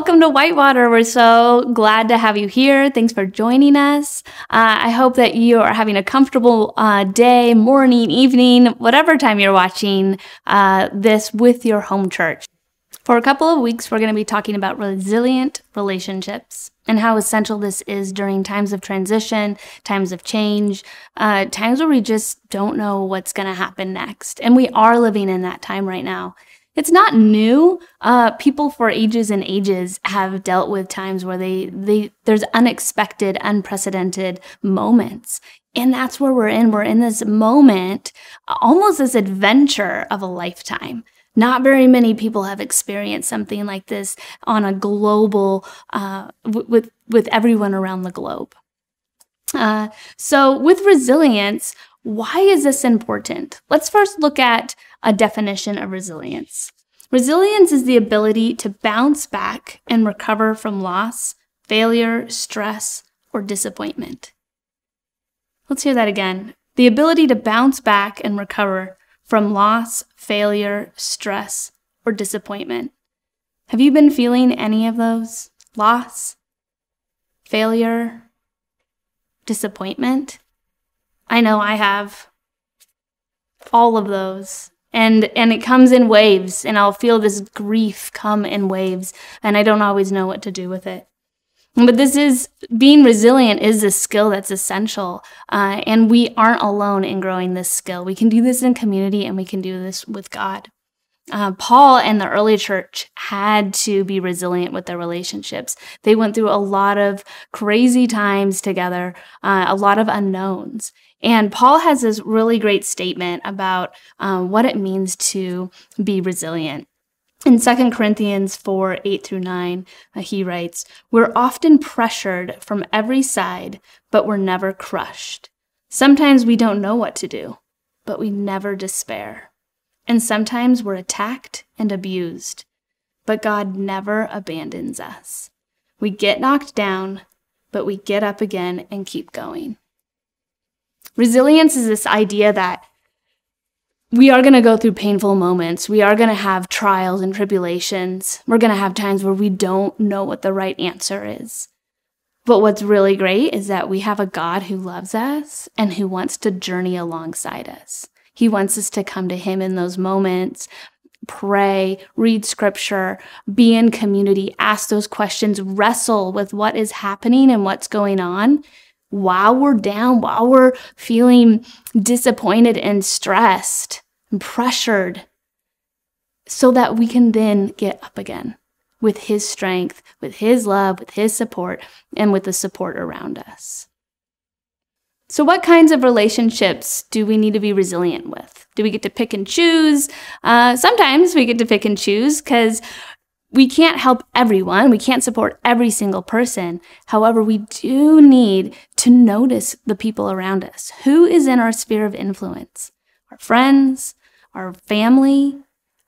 welcome to Whitewater. We're so glad to have you here. Thanks for joining us. Uh, I hope that you are having a comfortable uh, day, morning, evening, whatever time you're watching uh, this with your home church. For a couple of weeks, we're going to be talking about resilient relationships and how essential this is during times of transition, times of change, uh, times where we just don't know what's going to happen next. And we are living in that time right now. It's not new. Uh, people for ages and ages have dealt with times where they, they, there's unexpected, unprecedented moments. And that's where we're in. We're in this moment, almost this adventure of a lifetime. Not very many people have experienced something like this on a global, uh, with, with everyone around the globe. Uh, so with resilience, why is this important? Let's first look at a definition of resilience. Resilience is the ability to bounce back and recover from loss, failure, stress, or disappointment. Let's hear that again. The ability to bounce back and recover from loss, failure, stress, or disappointment. Have you been feeling any of those? Loss, failure, disappointment? I know I have all of those and and it comes in waves and i'll feel this grief come in waves and i don't always know what to do with it. But this is being resilient is a skill that's essential uh, and we aren't alone in growing this skill. We can do this in community and we can do this with god uh, Paul and the early church had to be resilient with their relationships. They went through a lot of crazy times together, uh, a lot of unknowns. And Paul has this really great statement about um, what it means to be resilient. In 2 Corinthians 4 8 through 9, uh, he writes, We're often pressured from every side, but we're never crushed. Sometimes we don't know what to do, but we never despair. And sometimes we're attacked and abused, but God never abandons us. We get knocked down, but we get up again and keep going. Resilience is this idea that we are going to go through painful moments. We are going to have trials and tribulations. We're going to have times where we don't know what the right answer is. But what's really great is that we have a God who loves us and who wants to journey alongside us. He wants us to come to Him in those moments, pray, read scripture, be in community, ask those questions, wrestle with what is happening and what's going on while we're down, while we're feeling disappointed and stressed and pressured, so that we can then get up again with His strength, with His love, with His support, and with the support around us. So, what kinds of relationships do we need to be resilient with? Do we get to pick and choose? Uh, sometimes we get to pick and choose because we can't help everyone. We can't support every single person. However, we do need to notice the people around us. Who is in our sphere of influence? Our friends, our family,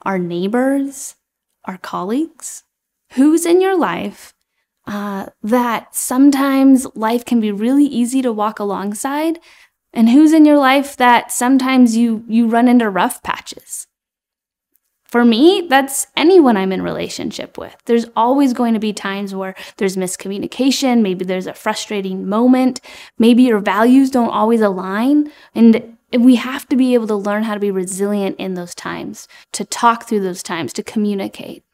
our neighbors, our colleagues. Who's in your life uh, that sometimes life can be really easy to walk alongside? And who's in your life that sometimes you, you run into rough patches? For me, that's anyone I'm in relationship with. There's always going to be times where there's miscommunication, maybe there's a frustrating moment, maybe your values don't always align, and we have to be able to learn how to be resilient in those times, to talk through those times, to communicate.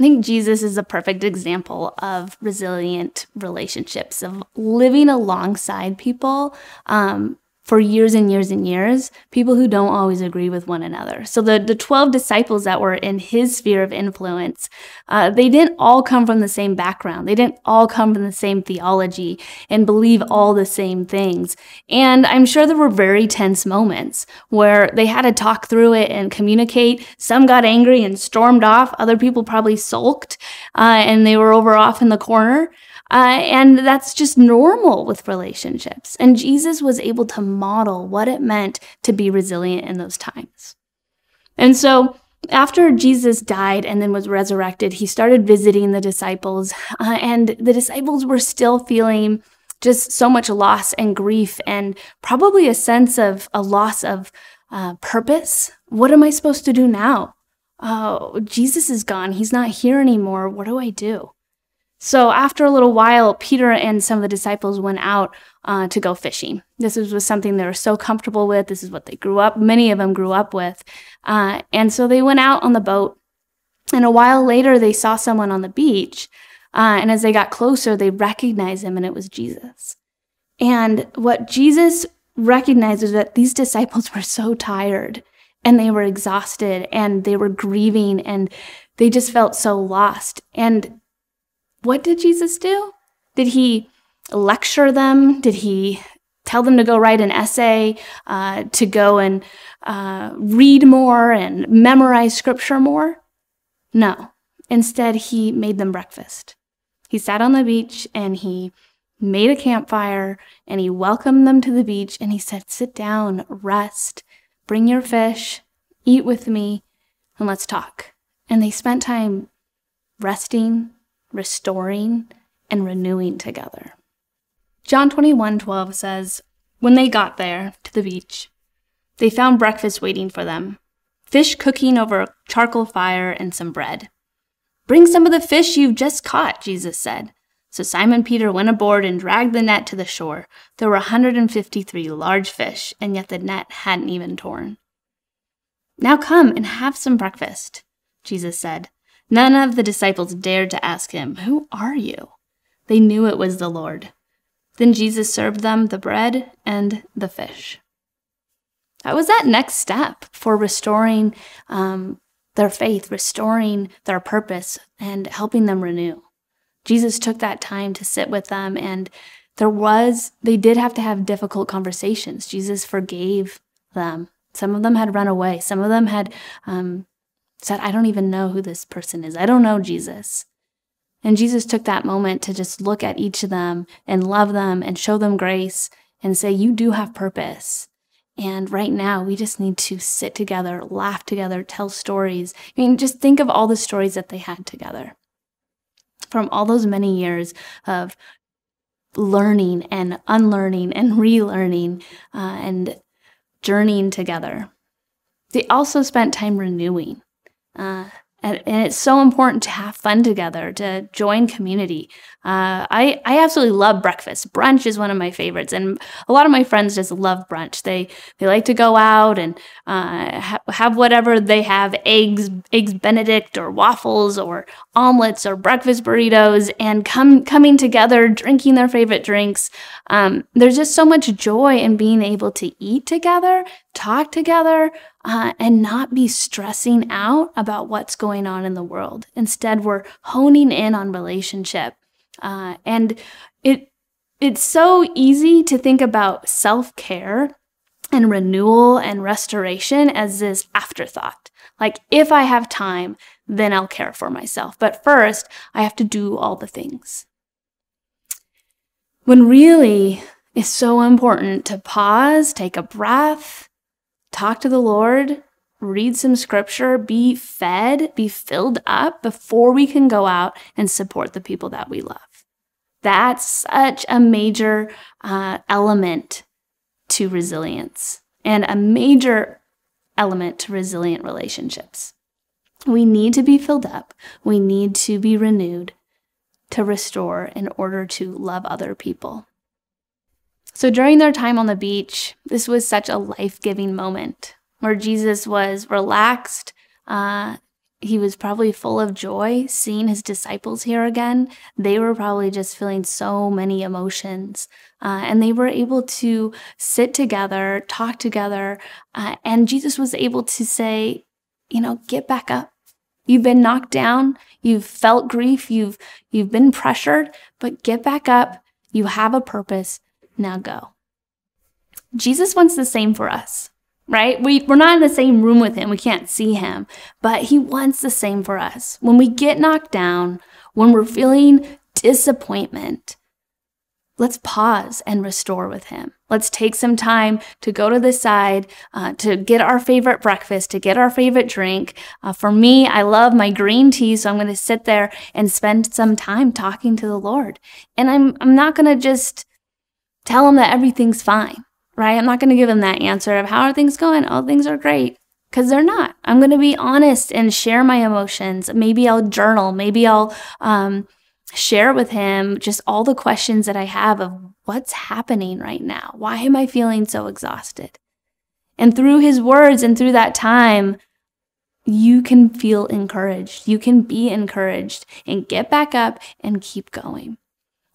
I think Jesus is a perfect example of resilient relationships, of living alongside people um, for years and years and years, people who don't always agree with one another. So the, the 12 disciples that were in his sphere of influence, uh, they didn't all come from the same background. They didn't all come from the same theology and believe all the same things. And I'm sure there were very tense moments where they had to talk through it and communicate. Some got angry and stormed off. Other people probably sulked uh, and they were over off in the corner. Uh, and that's just normal with relationships. And Jesus was able to model what it meant to be resilient in those times. And so, after Jesus died and then was resurrected, he started visiting the disciples, uh, and the disciples were still feeling just so much loss and grief, and probably a sense of a loss of uh, purpose. What am I supposed to do now? Oh, Jesus is gone. He's not here anymore. What do I do? So after a little while, Peter and some of the disciples went out uh, to go fishing. This was, something they were so comfortable with. This is what they grew up, many of them grew up with. Uh, and so they went out on the boat. And a while later, they saw someone on the beach. Uh, and as they got closer, they recognized him, and it was Jesus. And what Jesus recognized was that these disciples were so tired and they were exhausted and they were grieving and they just felt so lost. And what did Jesus do? Did he lecture them? Did he tell them to go write an essay, uh, to go and uh, read more and memorize scripture more? No. Instead, he made them breakfast. He sat on the beach and he made a campfire and he welcomed them to the beach and he said, Sit down, rest, bring your fish, eat with me, and let's talk. And they spent time resting, restoring, and renewing together. John 21:12 says, When they got there to the beach, they found breakfast waiting for them fish cooking over a charcoal fire and some bread. Bring some of the fish you've just caught, Jesus said. So Simon Peter went aboard and dragged the net to the shore. There were 153 large fish, and yet the net hadn't even torn. Now come and have some breakfast, Jesus said. None of the disciples dared to ask him, Who are you? They knew it was the Lord. Then Jesus served them the bread and the fish. That was that next step for restoring um, their faith, restoring their purpose, and helping them renew. Jesus took that time to sit with them and there was they did have to have difficult conversations jesus forgave them some of them had run away some of them had um, said i don't even know who this person is i don't know jesus and jesus took that moment to just look at each of them and love them and show them grace and say you do have purpose and right now, we just need to sit together, laugh together, tell stories. I mean, just think of all the stories that they had together from all those many years of learning and unlearning and relearning uh, and journeying together. They also spent time renewing. Uh, and, and, it's so important to have fun together, to join community. Uh, I, I absolutely love breakfast. Brunch is one of my favorites. And a lot of my friends just love brunch. They, they like to go out and uh, ha- have whatever they have eggs, eggs Benedict or waffles or omelets or breakfast burritos and come, coming together, drinking their favorite drinks. Um, there's just so much joy in being able to eat together, talk together, uh, and not be stressing out about what's going on in the world. Instead, we're honing in on relationship. Uh, and it it's so easy to think about self care and renewal and restoration as this afterthought. Like, if I have time, then I'll care for myself. But first, I have to do all the things. When really, it's so important to pause, take a breath, talk to the Lord, read some scripture, be fed, be filled up before we can go out and support the people that we love. That's such a major uh, element to resilience and a major element to resilient relationships. We need to be filled up, we need to be renewed to restore in order to love other people. So during their time on the beach, this was such a life giving moment where Jesus was relaxed. Uh, he was probably full of joy seeing his disciples here again. They were probably just feeling so many emotions. Uh, and they were able to sit together, talk together. Uh, and Jesus was able to say, you know, get back up. You've been knocked down. You've felt grief. You've, you've been pressured, but get back up. You have a purpose now go. Jesus wants the same for us, right? We, we're not in the same room with him. We can't see him, but he wants the same for us. When we get knocked down, when we're feeling disappointment, let's pause and restore with him. Let's take some time to go to the side, uh, to get our favorite breakfast, to get our favorite drink. Uh, for me, I love my green tea, so I'm going to sit there and spend some time talking to the Lord. And I'm, I'm not going to just tell them that everything's fine, right? I'm not going to give them that answer of how are things going? Oh, things are great. Because they're not. I'm going to be honest and share my emotions. Maybe I'll journal. Maybe I'll um, share with him just all the questions that I have of what's happening right now? Why am I feeling so exhausted? And through his words and through that time, you can feel encouraged. You can be encouraged and get back up and keep going.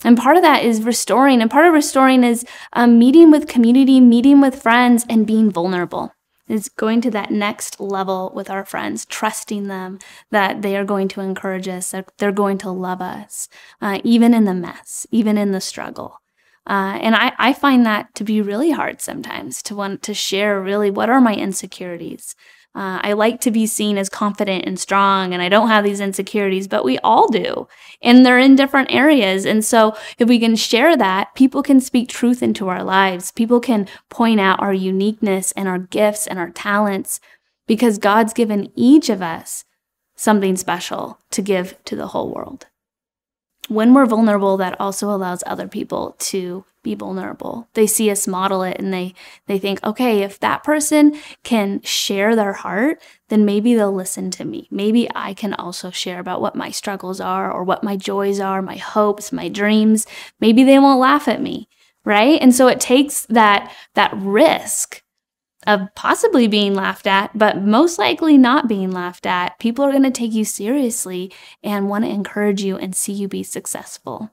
And part of that is restoring. And part of restoring is um, meeting with community, meeting with friends, and being vulnerable. Is going to that next level with our friends, trusting them that they are going to encourage us, that they're going to love us, uh, even in the mess, even in the struggle. Uh, and I, I find that to be really hard sometimes to want to share really what are my insecurities? Uh, I like to be seen as confident and strong, and I don't have these insecurities, but we all do. And they're in different areas. And so, if we can share that, people can speak truth into our lives. People can point out our uniqueness and our gifts and our talents because God's given each of us something special to give to the whole world. When we're vulnerable, that also allows other people to be vulnerable. They see us model it and they they think, "Okay, if that person can share their heart, then maybe they'll listen to me. Maybe I can also share about what my struggles are or what my joys are, my hopes, my dreams. Maybe they won't laugh at me." Right? And so it takes that that risk of possibly being laughed at, but most likely not being laughed at. People are going to take you seriously and want to encourage you and see you be successful.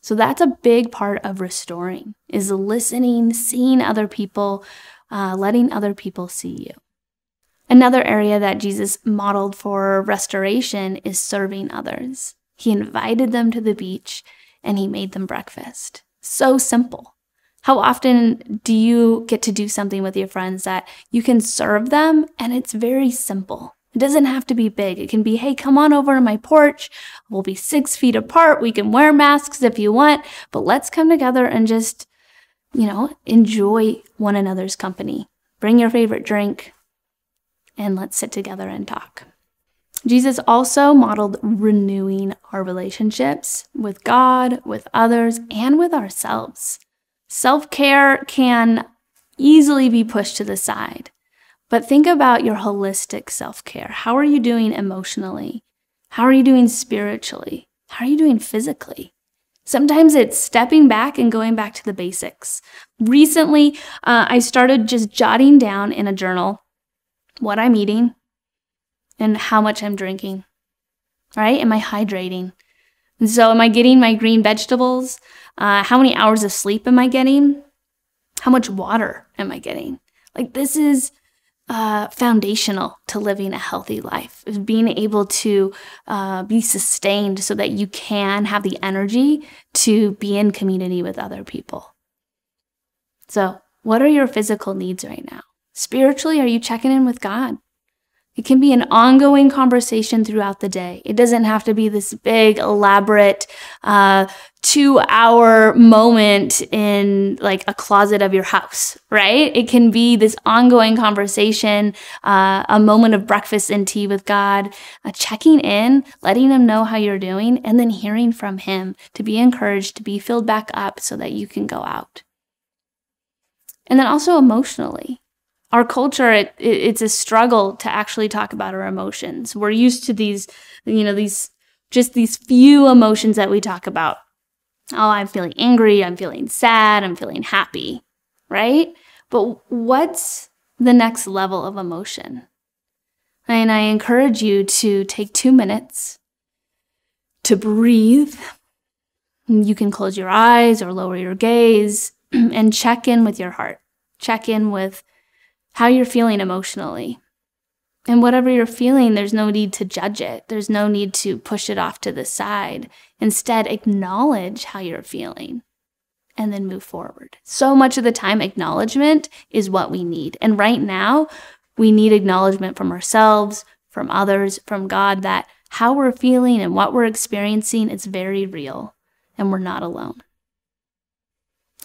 So that's a big part of restoring is listening, seeing other people, uh, letting other people see you. Another area that Jesus modeled for restoration is serving others. He invited them to the beach and he made them breakfast. So simple. How often do you get to do something with your friends that you can serve them and it's very simple? It doesn't have to be big. It can be, hey, come on over to my porch. We'll be six feet apart. We can wear masks if you want, but let's come together and just, you know, enjoy one another's company. Bring your favorite drink and let's sit together and talk. Jesus also modeled renewing our relationships with God, with others, and with ourselves. Self care can easily be pushed to the side. But think about your holistic self care. How are you doing emotionally? How are you doing spiritually? How are you doing physically? Sometimes it's stepping back and going back to the basics. Recently, uh, I started just jotting down in a journal what I'm eating and how much I'm drinking. Right? Am I hydrating? So, am I getting my green vegetables? Uh, how many hours of sleep am I getting? How much water am I getting? Like, this is uh, foundational to living a healthy life is being able to uh, be sustained so that you can have the energy to be in community with other people so what are your physical needs right now spiritually are you checking in with god it can be an ongoing conversation throughout the day. It doesn't have to be this big, elaborate, uh, two hour moment in like a closet of your house, right? It can be this ongoing conversation, uh, a moment of breakfast and tea with God, uh, checking in, letting Him know how you're doing, and then hearing from Him to be encouraged, to be filled back up so that you can go out. And then also emotionally our culture it, it, it's a struggle to actually talk about our emotions. We're used to these you know these just these few emotions that we talk about. Oh i'm feeling angry i'm feeling sad i'm feeling happy right? But what's the next level of emotion? And i encourage you to take two minutes to breathe. You can close your eyes or lower your gaze and check in with your heart. Check in with how you're feeling emotionally. And whatever you're feeling, there's no need to judge it. There's no need to push it off to the side. Instead, acknowledge how you're feeling and then move forward. So much of the time, acknowledgement is what we need. And right now, we need acknowledgement from ourselves, from others, from God that how we're feeling and what we're experiencing is very real and we're not alone.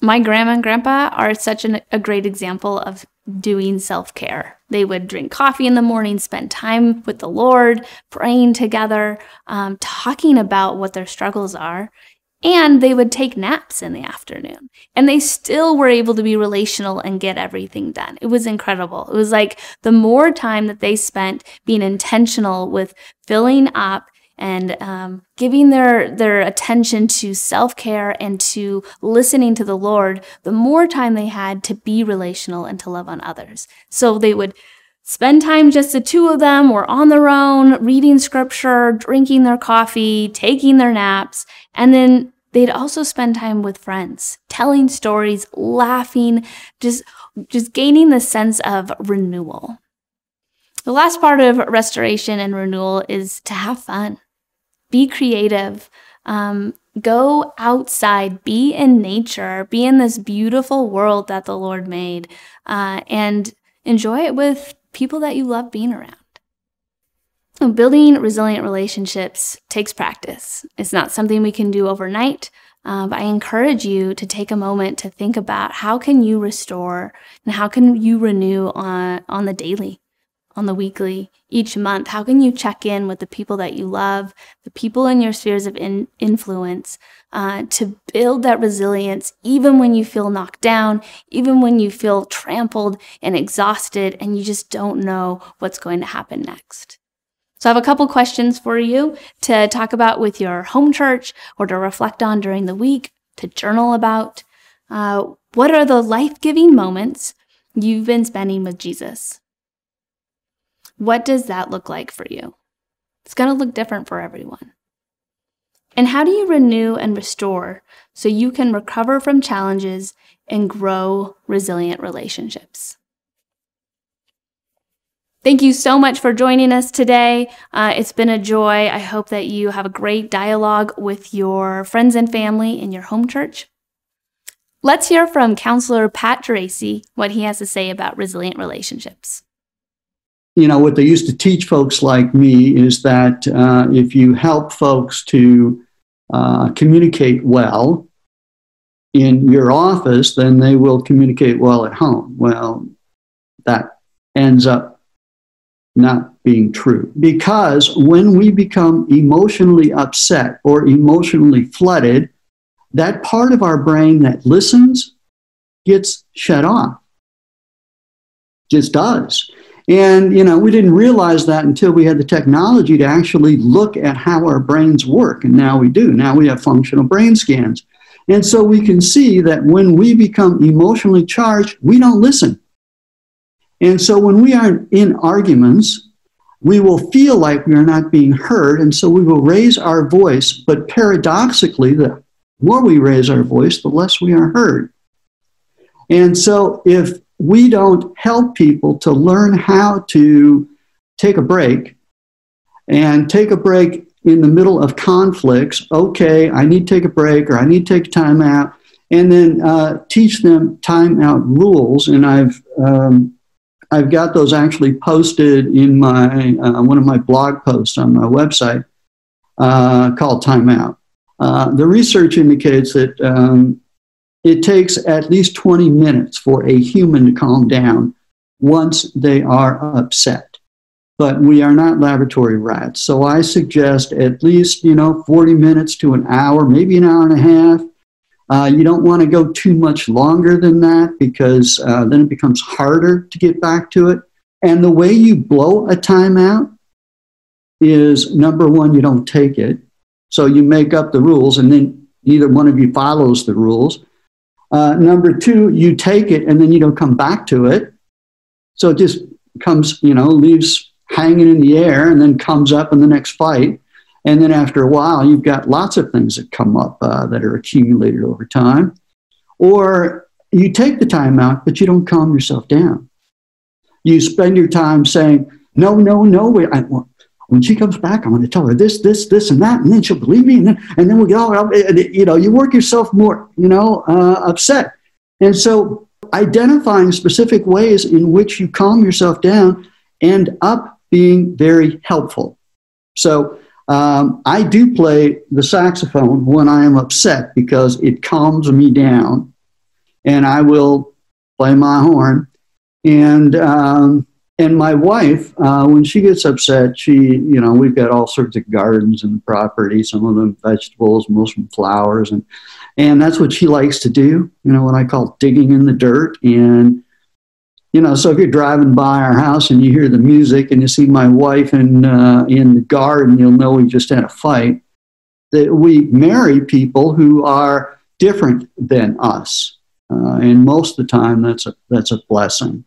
My grandma and grandpa are such an, a great example of doing self care. They would drink coffee in the morning, spend time with the Lord, praying together, um, talking about what their struggles are. And they would take naps in the afternoon. And they still were able to be relational and get everything done. It was incredible. It was like the more time that they spent being intentional with filling up and um, giving their their attention to self care and to listening to the Lord, the more time they had to be relational and to love on others. So they would spend time just the two of them or on their own, reading scripture, drinking their coffee, taking their naps, and then they'd also spend time with friends, telling stories, laughing, just just gaining the sense of renewal. The last part of restoration and renewal is to have fun, be creative, um, go outside, be in nature, be in this beautiful world that the Lord made, uh, and enjoy it with people that you love being around. Building resilient relationships takes practice. It's not something we can do overnight. Uh, but I encourage you to take a moment to think about how can you restore and how can you renew on, on the daily, on the weekly, each month. How can you check in with the people that you love, the people in your spheres of in, influence, uh, to build that resilience, even when you feel knocked down, even when you feel trampled and exhausted, and you just don't know what's going to happen next. So I have a couple questions for you to talk about with your home church or to reflect on during the week, to journal about. Uh, what are the life giving moments you've been spending with Jesus? What does that look like for you? It's going to look different for everyone. And how do you renew and restore so you can recover from challenges and grow resilient relationships? Thank you so much for joining us today. Uh, it's been a joy. I hope that you have a great dialogue with your friends and family in your home church. Let's hear from counselor Pat Geraci what he has to say about resilient relationships. You know, what they used to teach folks like me is that uh, if you help folks to uh, communicate well in your office, then they will communicate well at home. Well, that ends up not being true. Because when we become emotionally upset or emotionally flooded, that part of our brain that listens gets shut off. Just does. And, you know, we didn't realize that until we had the technology to actually look at how our brains work. And now we do. Now we have functional brain scans. And so we can see that when we become emotionally charged, we don't listen. And so when we are in arguments, we will feel like we are not being heard, and so we will raise our voice. But paradoxically, the more we raise our voice, the less we are heard. And so if we don't help people to learn how to take a break and take a break in the middle of conflicts, okay, I need to take a break or I need to take time out, and then uh, teach them timeout rules. And I've um, I've got those actually posted in my uh, one of my blog posts on my website uh, called Timeout. Uh, the research indicates that um, it takes at least 20 minutes for a human to calm down once they are upset. But we are not laboratory rats. So I suggest at least, you know, 40 minutes to an hour, maybe an hour and a half uh, you don't want to go too much longer than that because uh, then it becomes harder to get back to it. And the way you blow a timeout is number one, you don't take it. So you make up the rules and then neither one of you follows the rules. Uh, number two, you take it and then you don't come back to it. So it just comes, you know, leaves hanging in the air and then comes up in the next fight. And then after a while, you've got lots of things that come up uh, that are accumulated over time. Or you take the time out, but you don't calm yourself down. You spend your time saying, no, no, no. Wait, I, when she comes back, I'm going to tell her this, this, this, and that, and then she'll believe me, and then, and then we'll get all, you know, you work yourself more, you know, uh, upset. And so identifying specific ways in which you calm yourself down end up being very helpful. So um, I do play the saxophone when I am upset because it calms me down, and I will play my horn. And um, and my wife, uh, when she gets upset, she you know we've got all sorts of gardens and property, some of them vegetables, most of them flowers, and and that's what she likes to do. You know what I call digging in the dirt and You know, so if you're driving by our house and you hear the music and you see my wife in, uh, in the garden, you'll know we just had a fight. That we marry people who are different than us. Uh, and most of the time, that's a, that's a blessing.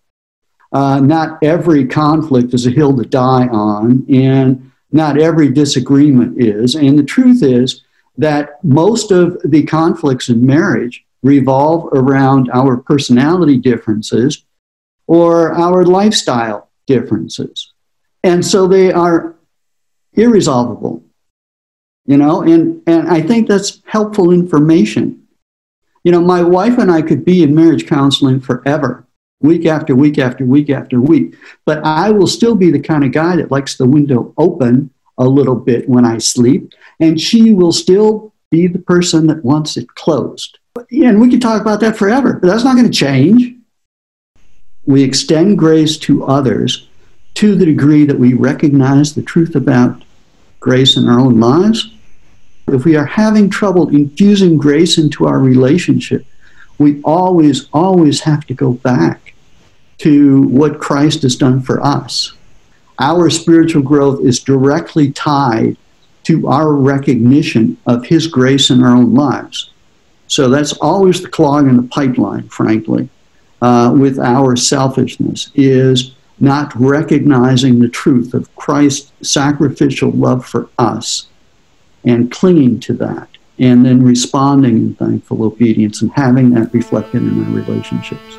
Uh, not every conflict is a hill to die on, and not every disagreement is. And the truth is that most of the conflicts in marriage revolve around our personality differences or our lifestyle differences. And so they are irresolvable, you know, and, and I think that's helpful information. You know, my wife and I could be in marriage counseling forever, week after week after week after week, but I will still be the kind of guy that likes the window open a little bit when I sleep, and she will still be the person that wants it closed. And we could talk about that forever, but that's not going to change. We extend grace to others to the degree that we recognize the truth about grace in our own lives. If we are having trouble infusing grace into our relationship, we always, always have to go back to what Christ has done for us. Our spiritual growth is directly tied to our recognition of His grace in our own lives. So that's always the clog in the pipeline, frankly, uh, with our selfishness, is not recognizing the truth of Christ's sacrificial love for us and clinging to that, and then responding in thankful obedience and having that reflected in our relationships.